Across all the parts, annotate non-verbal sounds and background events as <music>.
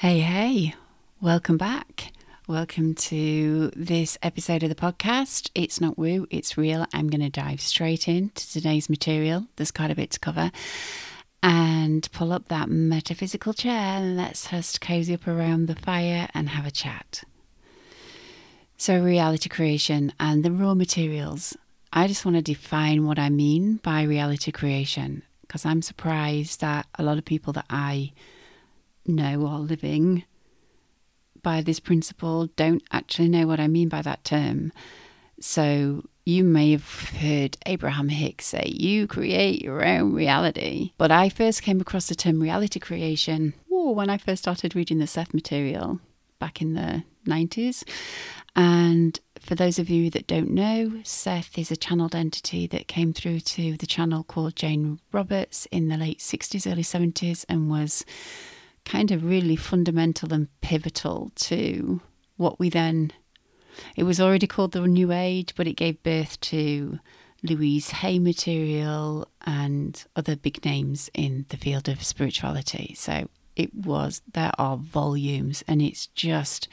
Hey, hey, welcome back. Welcome to this episode of the podcast. It's not woo, it's real. I'm going to dive straight into today's material. There's quite a bit to cover. And pull up that metaphysical chair and let's just cozy up around the fire and have a chat. So, reality creation and the raw materials. I just want to define what I mean by reality creation because I'm surprised that a lot of people that I know are living by this principle don't actually know what I mean by that term. So you may have heard Abraham Hicks say, You create your own reality. But I first came across the term reality creation when I first started reading the Seth material back in the 90s. And for those of you that don't know, Seth is a channeled entity that came through to the channel called Jane Roberts in the late 60s, early 70s, and was kind of really fundamental and pivotal to what we then. It was already called the New Age, but it gave birth to Louise Hay material and other big names in the field of spirituality. So it was, there are volumes, and it's just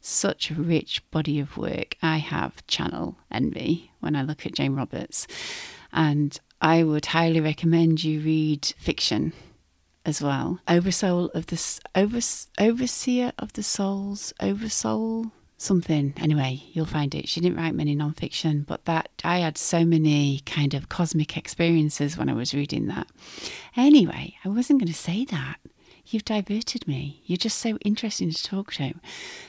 such a rich body of work. I have channel envy when I look at Jane Roberts, and I would highly recommend you read fiction as well. Oversoul of the over, overseer of the souls, oversoul something. Anyway, you'll find it. She didn't write many nonfiction, but that I had so many kind of cosmic experiences when I was reading that. Anyway, I wasn't going to say that. You've diverted me. You're just so interesting to talk to.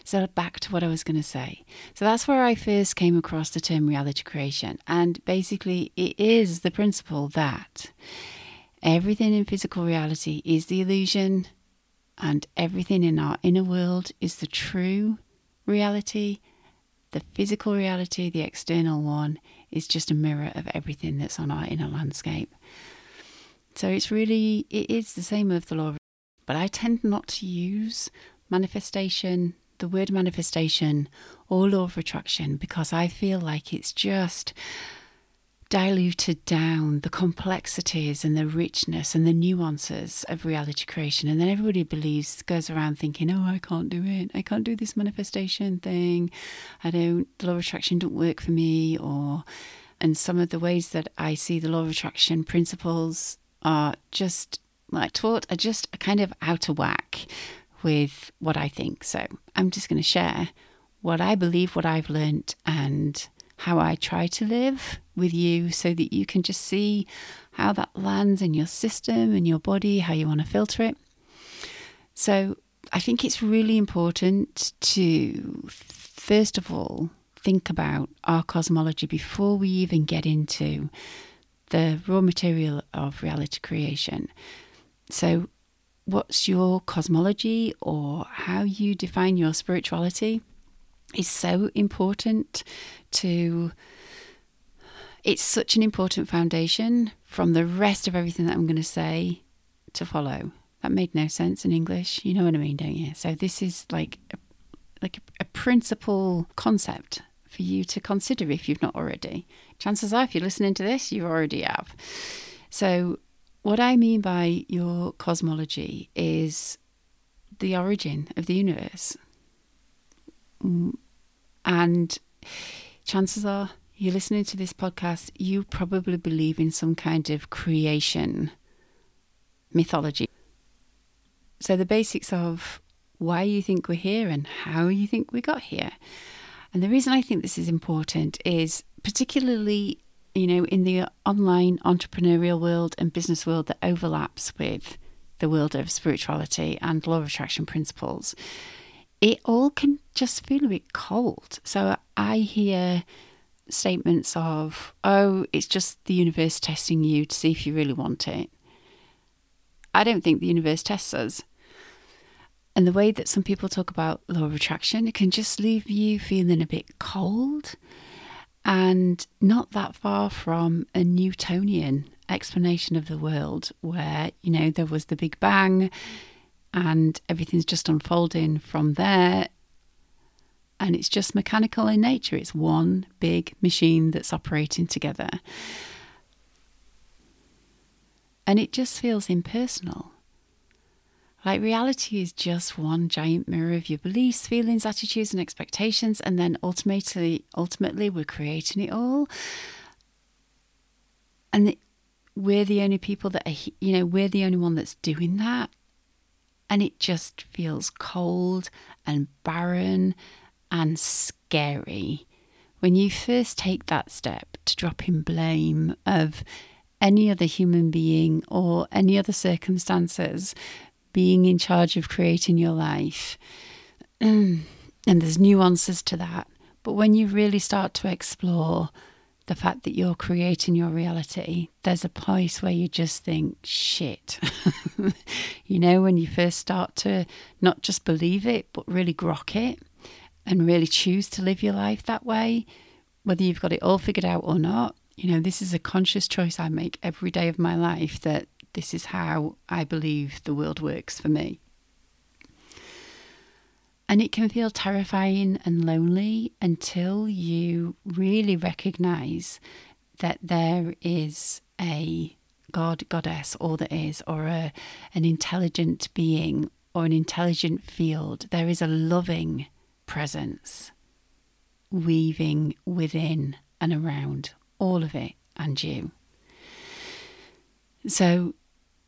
So, back to what I was going to say. So, that's where I first came across the term reality creation. And basically, it is the principle that Everything in physical reality is the illusion, and everything in our inner world is the true reality. The physical reality, the external one, is just a mirror of everything that's on our inner landscape. So it's really, it is the same with the law but I tend not to use manifestation, the word manifestation, or law of attraction because I feel like it's just diluted down the complexities and the richness and the nuances of reality creation. And then everybody believes, goes around thinking, oh, I can't do it. I can't do this manifestation thing. I don't, the law of attraction don't work for me. Or, and some of the ways that I see the law of attraction principles are just like taught are just kind of out of whack with what I think. So I'm just going to share what I believe, what I've learned, and how I try to live with you so that you can just see how that lands in your system and your body, how you want to filter it. So, I think it's really important to, first of all, think about our cosmology before we even get into the raw material of reality creation. So, what's your cosmology or how you define your spirituality? is so important to it's such an important foundation from the rest of everything that I'm going to say to follow. That made no sense in English. You know what I mean, don't you? So this is like a, like a, a principal concept for you to consider if you've not already. Chances are, if you're listening to this, you already have. So, what I mean by your cosmology is the origin of the universe. Mm, and chances are, you're listening to this podcast, you probably believe in some kind of creation mythology. So, the basics of why you think we're here and how you think we got here. And the reason I think this is important is particularly, you know, in the online entrepreneurial world and business world that overlaps with the world of spirituality and law of attraction principles it all can just feel a bit cold. So I hear statements of, oh, it's just the universe testing you to see if you really want it. I don't think the universe tests us. And the way that some people talk about law of attraction, it can just leave you feeling a bit cold and not that far from a Newtonian explanation of the world where, you know, there was the Big Bang and everything's just unfolding from there. And it's just mechanical in nature. It's one big machine that's operating together. And it just feels impersonal. Like reality is just one giant mirror of your beliefs, feelings, attitudes, and expectations, and then ultimately, ultimately, we're creating it all. And we're the only people that are, you know, we're the only one that's doing that, and it just feels cold and barren and scary when you first take that step to drop in blame of any other human being or any other circumstances being in charge of creating your life. <clears throat> and there's nuances to that. But when you really start to explore the fact that you're creating your reality, there's a place where you just think, shit. <laughs> you know, when you first start to not just believe it, but really grok it and really choose to live your life that way, whether you've got it all figured out or not. You know, this is a conscious choice I make every day of my life that this is how I believe the world works for me. And it can feel terrifying and lonely until you really recognize that there is a God, goddess, all that is, or a, an intelligent being or an intelligent field. There is a loving presence weaving within and around all of it and you. So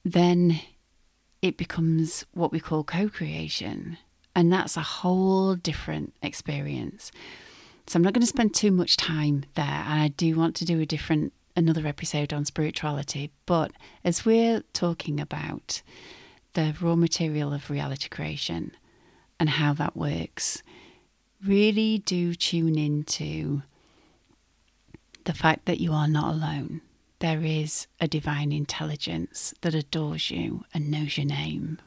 then it becomes what we call co creation. And that's a whole different experience. So I'm not going to spend too much time there. And I do want to do a different, another episode on spirituality. But as we're talking about the raw material of reality creation and how that works, really do tune into the fact that you are not alone there is a divine intelligence that adores you and knows your name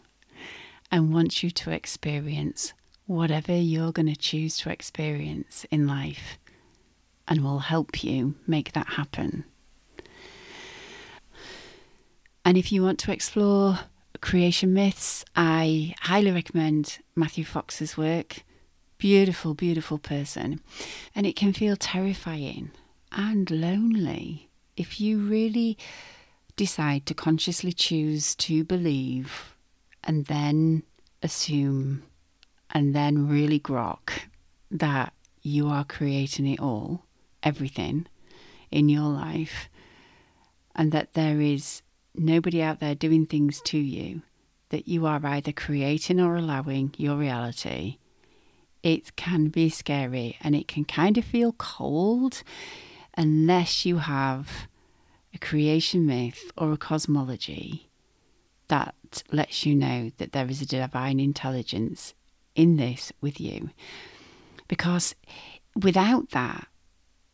and wants you to experience whatever you're going to choose to experience in life and will help you make that happen. And if you want to explore creation myths, I highly recommend Matthew Fox's work. Beautiful, beautiful person. And it can feel terrifying and lonely if you really decide to consciously choose to believe and then assume and then really grok that you are creating it all, everything in your life, and that there is nobody out there doing things to you, that you are either creating or allowing your reality, it can be scary and it can kind of feel cold unless you have a creation myth or a cosmology that lets you know that there is a divine intelligence in this with you. Because without that,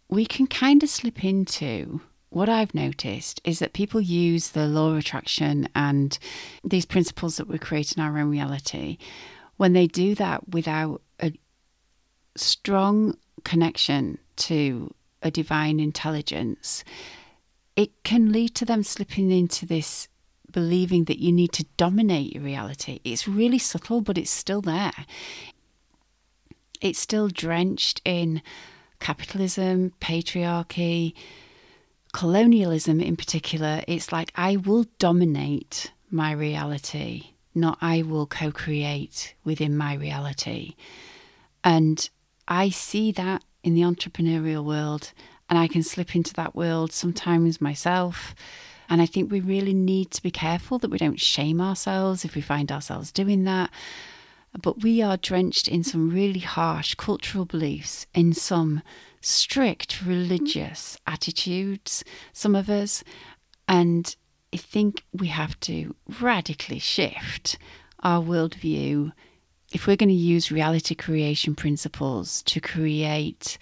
we can kind of slip into what I've noticed is that people use the law of attraction and these principles that we're creating our own reality when they do that without strong connection to a divine intelligence, it can lead to them slipping into this believing that you need to dominate your reality. It's really subtle, but it's still there. It's still drenched in capitalism, patriarchy, colonialism in particular. It's like, I will dominate my reality, not I will co create within my reality. And I see that in the entrepreneurial world, and I can slip into that world sometimes myself. And I think we really need to be careful that we don't shame ourselves if we find ourselves doing that. But we are drenched in some really harsh cultural beliefs, in some strict religious attitudes, some of us. And I think we have to radically shift our worldview if we're going to use reality creation principles to create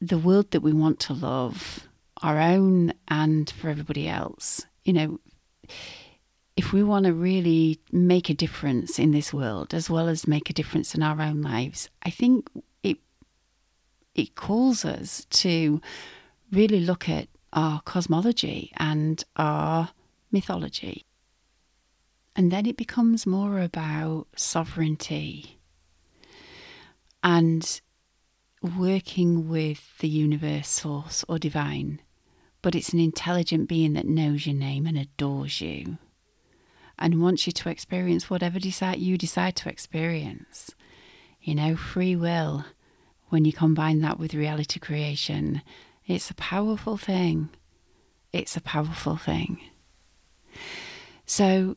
the world that we want to love, our own and for everybody else, you know, if we want to really make a difference in this world as well as make a difference in our own lives, I think it it calls us to really look at our cosmology and our mythology. And then it becomes more about sovereignty and working with the universe, source, or divine, but it's an intelligent being that knows your name and adores you. and wants you to experience whatever decide you decide to experience. You know, free will, when you combine that with reality creation, it's a powerful thing. It's a powerful thing. So,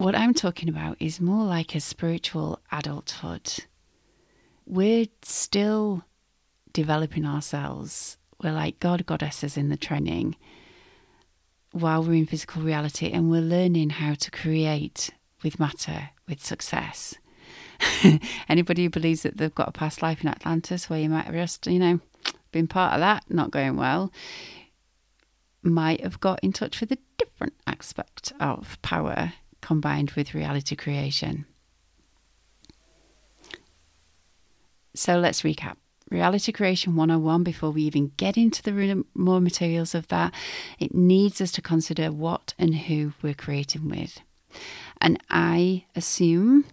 what I'm talking about is more like a spiritual adulthood. We're still developing ourselves. We're like God goddesses in the training while we're in physical reality and we're learning how to create with matter, with success. <laughs> Anybody who believes that they've got a past life in Atlantis where you might have just, you know, been part of that, not going well, might have got in touch with a different aspect of power combined with reality creation. So let's recap. Reality Creation 101, before we even get into the more materials of that, it needs us to consider what and who we're creating with. And I assume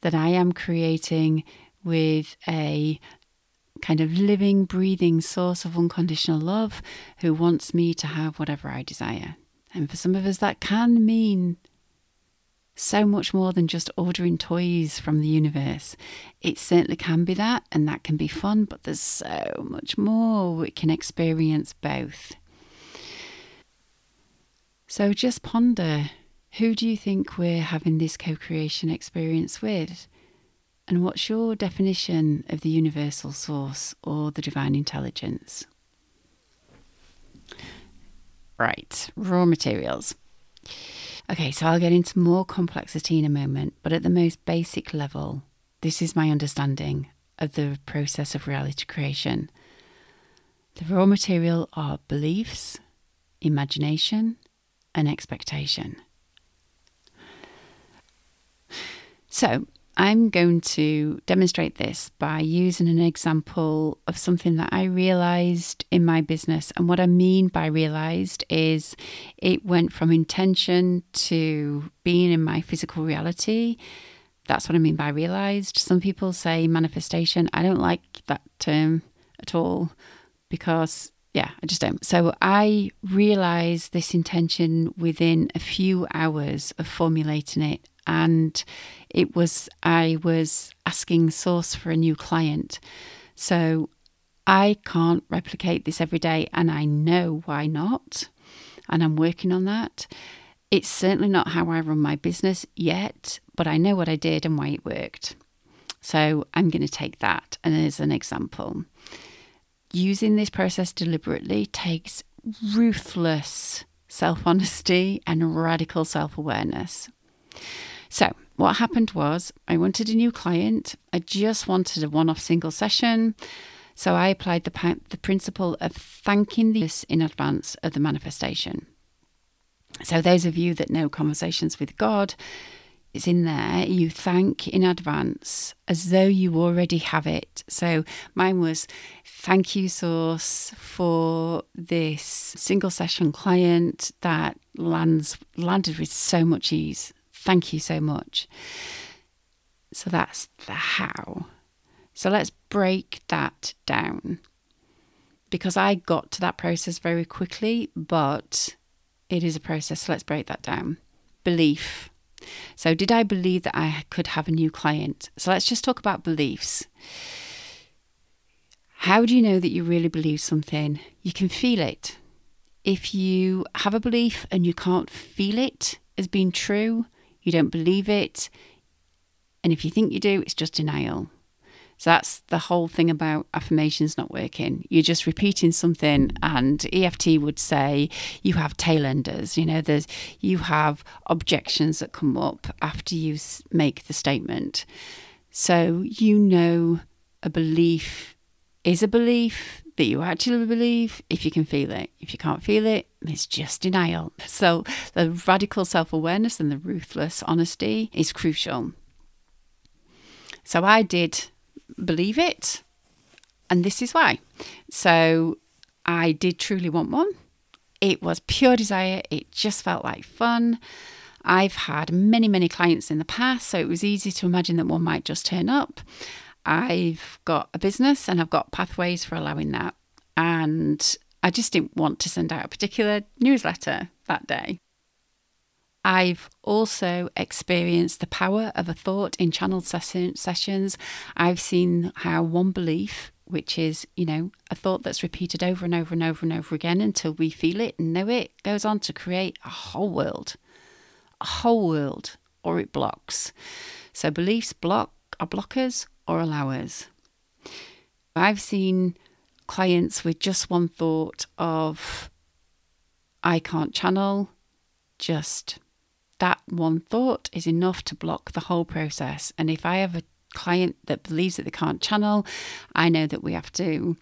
that I am creating with a kind of living, breathing source of unconditional love who wants me to have whatever I desire. And for some of us, that can mean so much more than just ordering toys from the universe. It certainly can be that, and that can be fun, but there's so much more. We can experience both. So just ponder who do you think we're having this co creation experience with? And what's your definition of the universal source or the divine intelligence? Right, raw materials. Okay, so I'll get into more complexity in a moment, but at the most basic level, this is my understanding of the process of reality creation. The raw material are beliefs, imagination, and expectation. So, I'm going to demonstrate this by using an example of something that I realized in my business. And what I mean by realized is it went from intention to being in my physical reality. That's what I mean by realized. Some people say manifestation. I don't like that term at all because yeah, I just don't. So I realized this intention within a few hours of formulating it and it was I was asking Source for a new client. So I can't replicate this every day, and I know why not. And I'm working on that. It's certainly not how I run my business yet, but I know what I did and why it worked. So I'm going to take that and as an example. Using this process deliberately takes ruthless self honesty and radical self awareness. So, what happened was I wanted a new client. I just wanted a one off single session. So, I applied the, the principle of thanking this in advance of the manifestation. So, those of you that know conversations with God, it's in there. You thank in advance as though you already have it. So mine was thank you, Source, for this single session client that lands landed with so much ease. Thank you so much. So that's the how. So let's break that down because I got to that process very quickly, but it is a process. So let's break that down. Belief. So, did I believe that I could have a new client? So, let's just talk about beliefs. How do you know that you really believe something? You can feel it. If you have a belief and you can't feel it as being true, you don't believe it. And if you think you do, it's just denial. So that's the whole thing about affirmations not working. You're just repeating something, and EFT would say you have tail enders. You know, there's you have objections that come up after you make the statement. So you know a belief is a belief that you actually believe if you can feel it. If you can't feel it, it's just denial. So the radical self awareness and the ruthless honesty is crucial. So I did believe it, and this is why. So I did truly want one. It was pure desire, it just felt like fun. I've had many, many clients in the past, so it was easy to imagine that one might just turn up. I've got a business and I've got pathways for allowing that. And I just didn't want to send out a particular newsletter that day. I've also experienced the power of a thought in channeled session, sessions. I've seen how one belief, which is, you know, a thought that's repeated over and over and over and over again until we feel it and know it, goes on to create a whole world, a whole world, or it blocks. So beliefs block are blockers or allowers. I've seen clients with just one thought of, I can't channel, just that one thought is enough to block the whole process. And if I have a client that believes that they can't channel, I know that we have to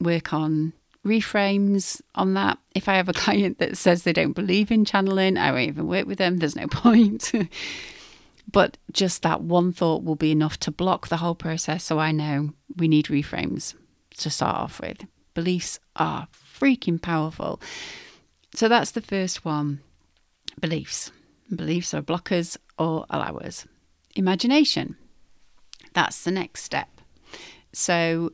work on reframes on that. If I have a <laughs> client that says they don't believe in channeling, I won't even work with them. There's no point. <laughs> but just that one thought will be enough to block the whole process. So I know we need reframes to start off with. Beliefs are freaking powerful. So that's the first one beliefs. Beliefs are blockers or allowers. Imagination. That's the next step. So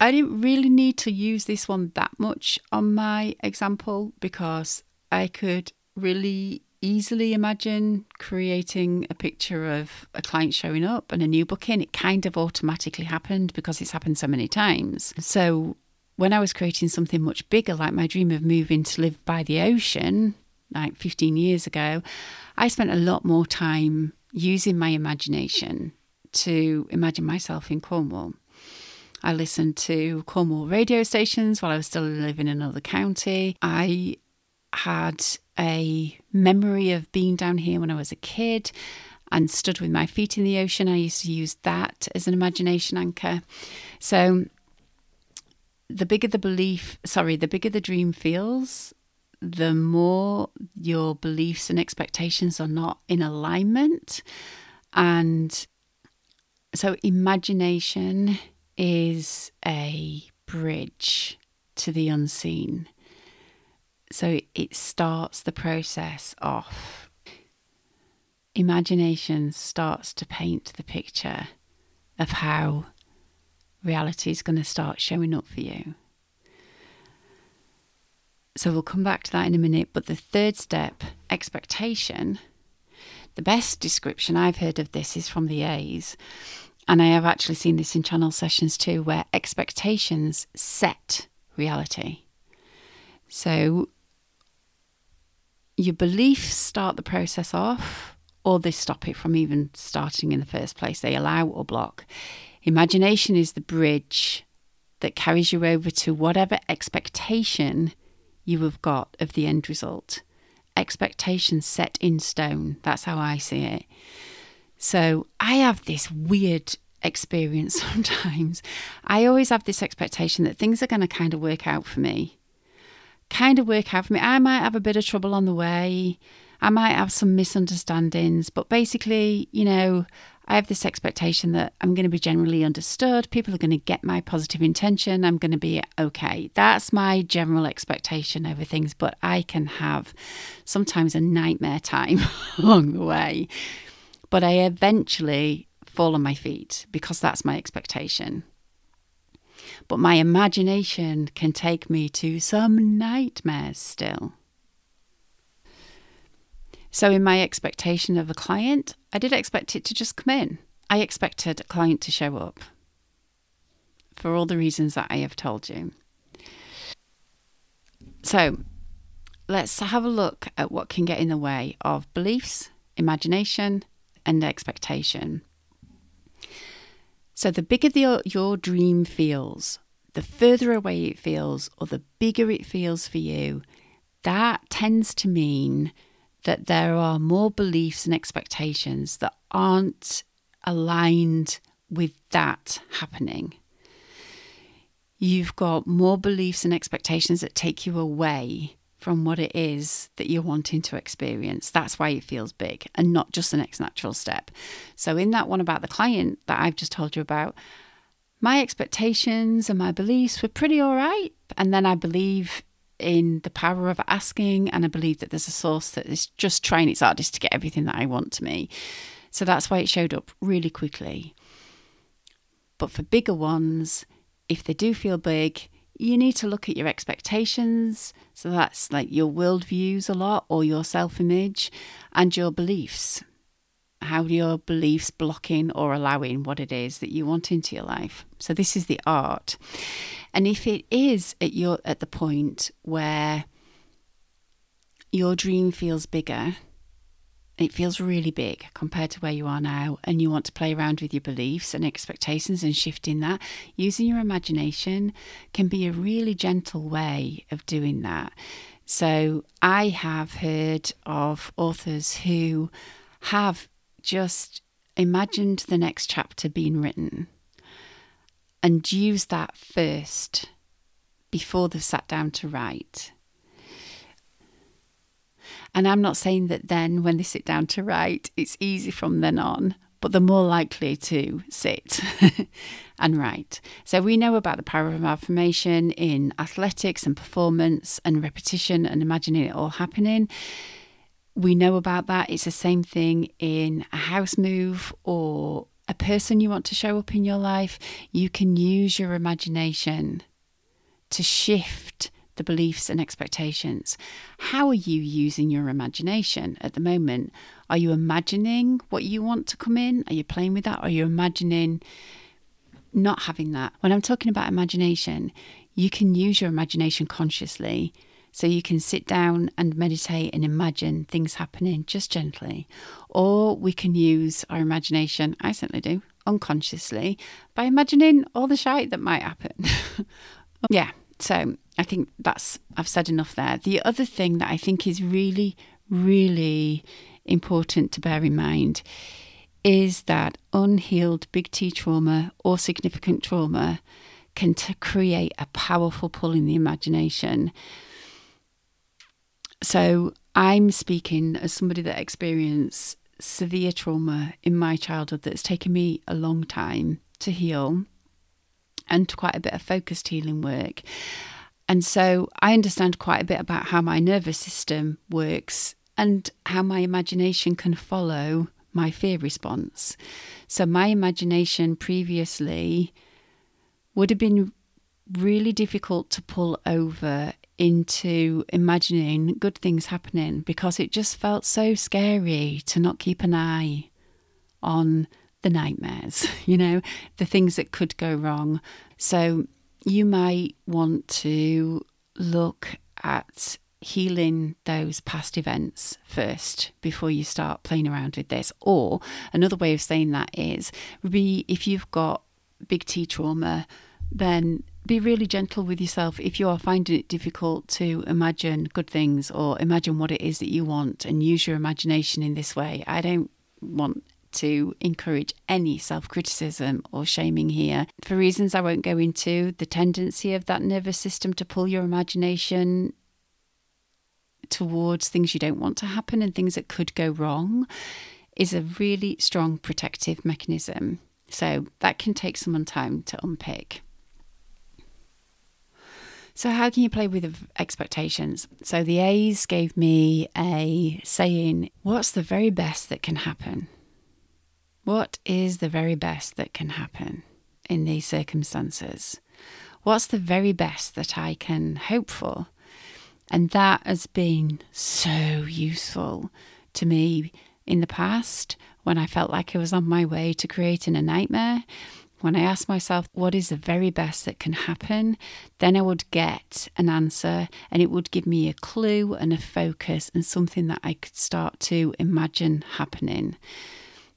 I didn't really need to use this one that much on my example because I could really easily imagine creating a picture of a client showing up and a new booking. It kind of automatically happened because it's happened so many times. So when I was creating something much bigger, like my dream of moving to live by the ocean, like 15 years ago, I spent a lot more time using my imagination to imagine myself in Cornwall. I listened to Cornwall radio stations while I was still living in another county. I had a memory of being down here when I was a kid and stood with my feet in the ocean. I used to use that as an imagination anchor. So the bigger the belief, sorry, the bigger the dream feels, the more your beliefs and expectations are not in alignment. And so, imagination is a bridge to the unseen. So, it starts the process off. Imagination starts to paint the picture of how reality is going to start showing up for you. So we'll come back to that in a minute. But the third step, expectation, the best description I've heard of this is from the A's. And I have actually seen this in channel sessions too, where expectations set reality. So your beliefs start the process off, or they stop it from even starting in the first place. They allow or block. Imagination is the bridge that carries you over to whatever expectation you have got of the end result. Expectations set in stone. That's how I see it. So I have this weird experience <laughs> sometimes. I always have this expectation that things are going to kind of work out for me. Kind of work out for me. I might have a bit of trouble on the way. I might have some misunderstandings, but basically, you know, I have this expectation that I'm going to be generally understood. People are going to get my positive intention. I'm going to be okay. That's my general expectation over things, but I can have sometimes a nightmare time <laughs> along the way. But I eventually fall on my feet because that's my expectation. But my imagination can take me to some nightmares still. So, in my expectation of a client, I did expect it to just come in. I expected a client to show up for all the reasons that I have told you. So, let's have a look at what can get in the way of beliefs, imagination, and expectation. So, the bigger the, your dream feels, the further away it feels, or the bigger it feels for you, that tends to mean that there are more beliefs and expectations that aren't aligned with that happening. You've got more beliefs and expectations that take you away from what it is that you're wanting to experience. That's why it feels big and not just the next natural step. So, in that one about the client that I've just told you about, my expectations and my beliefs were pretty all right. And then I believe in the power of asking, and I believe that there's a source that is just trying its hardest to get everything that I want to me. So that's why it showed up really quickly. But for bigger ones, if they do feel big, you need to look at your expectations. So that's like your worldviews a lot, or your self image, and your beliefs. How your beliefs blocking or allowing what it is that you want into your life. So this is the art. And if it is at your at the point where your dream feels bigger it feels really big compared to where you are now, and you want to play around with your beliefs and expectations and shifting that, using your imagination can be a really gentle way of doing that. So, I have heard of authors who have just imagined the next chapter being written and used that first before they've sat down to write. And I'm not saying that then, when they sit down to write, it's easy from then on, but they're more likely to sit <laughs> and write. So we know about the power of affirmation in athletics and performance and repetition and imagining it all happening. We know about that. It's the same thing in a house move or a person you want to show up in your life. You can use your imagination to shift the beliefs and expectations. How are you using your imagination at the moment? Are you imagining what you want to come in? Are you playing with that? Are you imagining not having that? When I'm talking about imagination, you can use your imagination consciously. So you can sit down and meditate and imagine things happening just gently. Or we can use our imagination, I certainly do, unconsciously, by imagining all the shite that might happen. <laughs> yeah, so I think that's, I've said enough there. The other thing that I think is really, really important to bear in mind is that unhealed big T trauma or significant trauma can t- create a powerful pull in the imagination. So I'm speaking as somebody that experienced severe trauma in my childhood that's taken me a long time to heal and quite a bit of focused healing work. And so I understand quite a bit about how my nervous system works and how my imagination can follow my fear response. So my imagination previously would have been really difficult to pull over into imagining good things happening because it just felt so scary to not keep an eye on the nightmares, <laughs> you know, the things that could go wrong. So you might want to look at healing those past events first before you start playing around with this. Or another way of saying that is be if you've got big T trauma, then be really gentle with yourself if you are finding it difficult to imagine good things or imagine what it is that you want and use your imagination in this way. I don't want to encourage any self criticism or shaming here. For reasons I won't go into, the tendency of that nervous system to pull your imagination towards things you don't want to happen and things that could go wrong is a really strong protective mechanism. So that can take some time to unpick. So, how can you play with expectations? So, the A's gave me a saying, What's the very best that can happen? What is the very best that can happen in these circumstances? What's the very best that I can hope for? And that has been so useful to me in the past when I felt like I was on my way to creating a nightmare. When I asked myself, what is the very best that can happen? Then I would get an answer and it would give me a clue and a focus and something that I could start to imagine happening.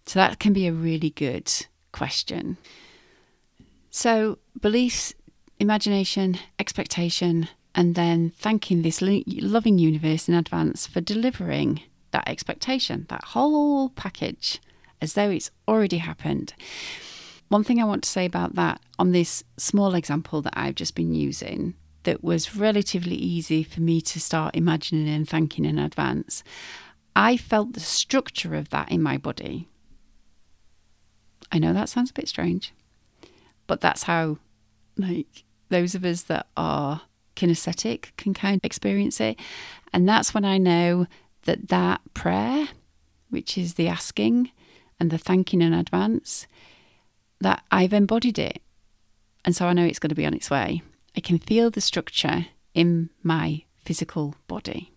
So that can be a really good question. So, beliefs, imagination, expectation, and then thanking this loving universe in advance for delivering that expectation, that whole package, as though it's already happened. One thing I want to say about that on this small example that I've just been using, that was relatively easy for me to start imagining and thanking in advance, I felt the structure of that in my body. I know that sounds a bit strange, but that's how, like, those of us that are kinesthetic can kind of experience it. And that's when I know that that prayer, which is the asking and the thanking in advance, that I've embodied it. And so I know it's going to be on its way. I can feel the structure in my physical body.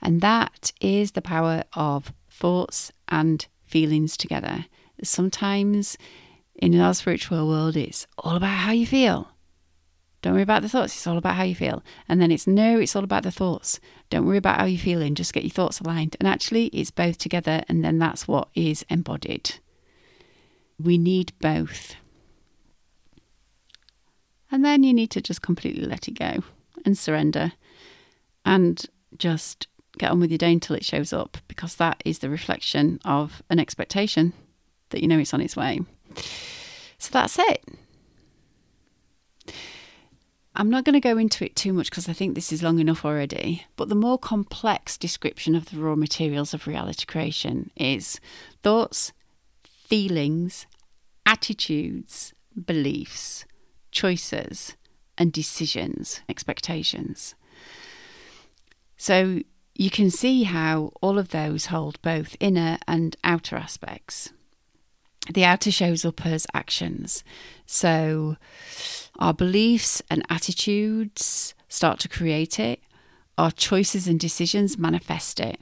And that is the power of thoughts and feelings together. Sometimes in our spiritual world, it's all about how you feel. Don't worry about the thoughts, it's all about how you feel. And then it's no, it's all about the thoughts. Don't worry about how you're feeling, just get your thoughts aligned. And actually, it's both together, and then that's what is embodied. We need both. And then you need to just completely let it go and surrender and just get on with your day until it shows up because that is the reflection of an expectation that you know it's on its way. So that's it. I'm not going to go into it too much because I think this is long enough already. But the more complex description of the raw materials of reality creation is thoughts, feelings, attitudes, beliefs, choices, and decisions, expectations. So you can see how all of those hold both inner and outer aspects. The outer shows up as actions. So our beliefs and attitudes start to create it, our choices and decisions manifest it.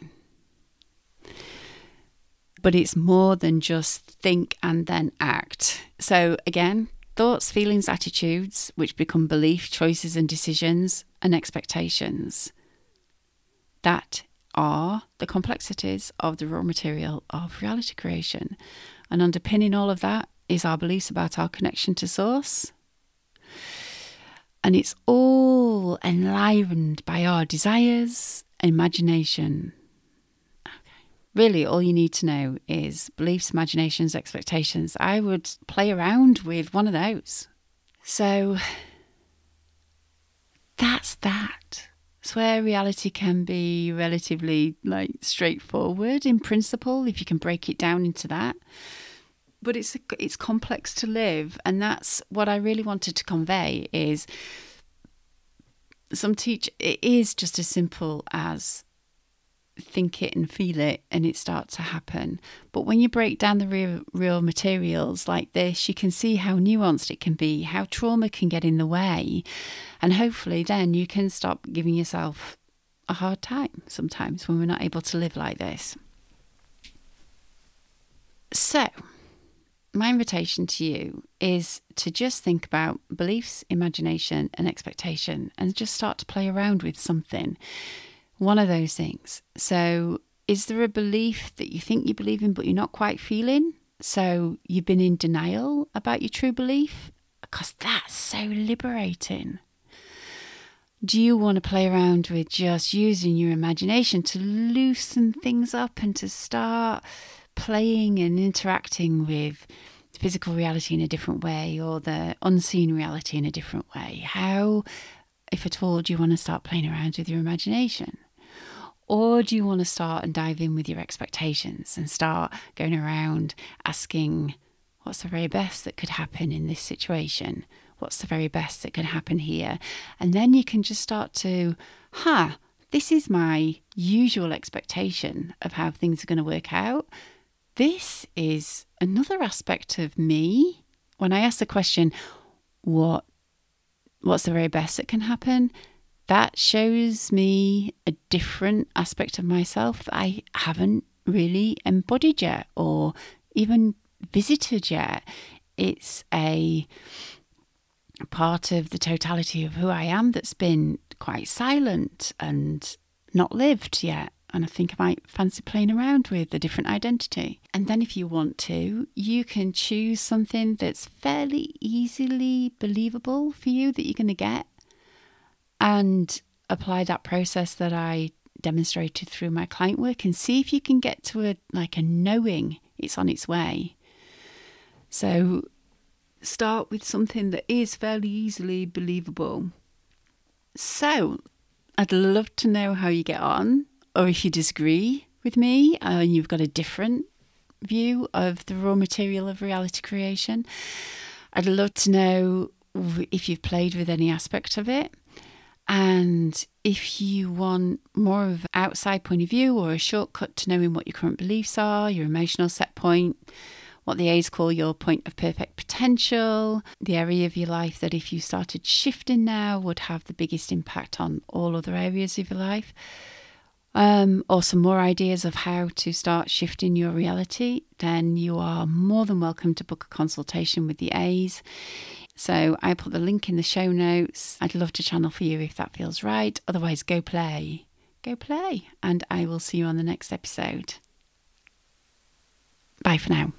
But it's more than just think and then act. So, again, thoughts, feelings, attitudes, which become belief, choices, and decisions, and expectations. That are the complexities of the raw material of reality creation. And underpinning all of that is our beliefs about our connection to Source. And it's all enlivened by our desires, imagination. Really, all you need to know is beliefs, imaginations, expectations. I would play around with one of those. So that's that. It's where reality can be relatively like straightforward in principle if you can break it down into that. But it's it's complex to live, and that's what I really wanted to convey. Is some teach it is just as simple as think it and feel it and it starts to happen. But when you break down the real, real materials like this, you can see how nuanced it can be, how trauma can get in the way. And hopefully, then you can stop giving yourself a hard time sometimes when we're not able to live like this. So, my invitation to you is to just think about beliefs, imagination, and expectation and just start to play around with something one of those things. So, is there a belief that you think you believe in but you're not quite feeling? So, you've been in denial about your true belief? Because that's so liberating. Do you want to play around with just using your imagination to loosen things up and to start playing and interacting with physical reality in a different way or the unseen reality in a different way? How, if at all, do you want to start playing around with your imagination? Or do you want to start and dive in with your expectations and start going around asking, what's the very best that could happen in this situation? What's the very best that can happen here? And then you can just start to, huh, this is my usual expectation of how things are going to work out. This is another aspect of me. When I ask the question, what what's the very best that can happen? that shows me a different aspect of myself that I haven't really embodied yet or even visited yet. It's a part of the totality of who I am that's been quite silent and not lived yet. And I think I might fancy playing around with a different identity. And then, if you want to, you can choose something that's fairly easily believable for you that you're going to get and apply that process that I demonstrated through my client work and see if you can get to a like a knowing it's on its way. So start with something that is fairly easily believable. So I'd love to know how you get on or if you disagree with me uh, and you've got a different view of the raw material of reality creation. I'd love to know if you've played with any aspect of it. And if you want more of an outside point of view or a shortcut to knowing what your current beliefs are, your emotional set point, what the A's call your point of perfect potential, the area of your life that if you started shifting now would have the biggest impact on all other areas of your life. Um, or some more ideas of how to start shifting your reality, then you are more than welcome to book a consultation with the A's. So I put the link in the show notes. I'd love to channel for you if that feels right. Otherwise, go play. Go play. And I will see you on the next episode. Bye for now.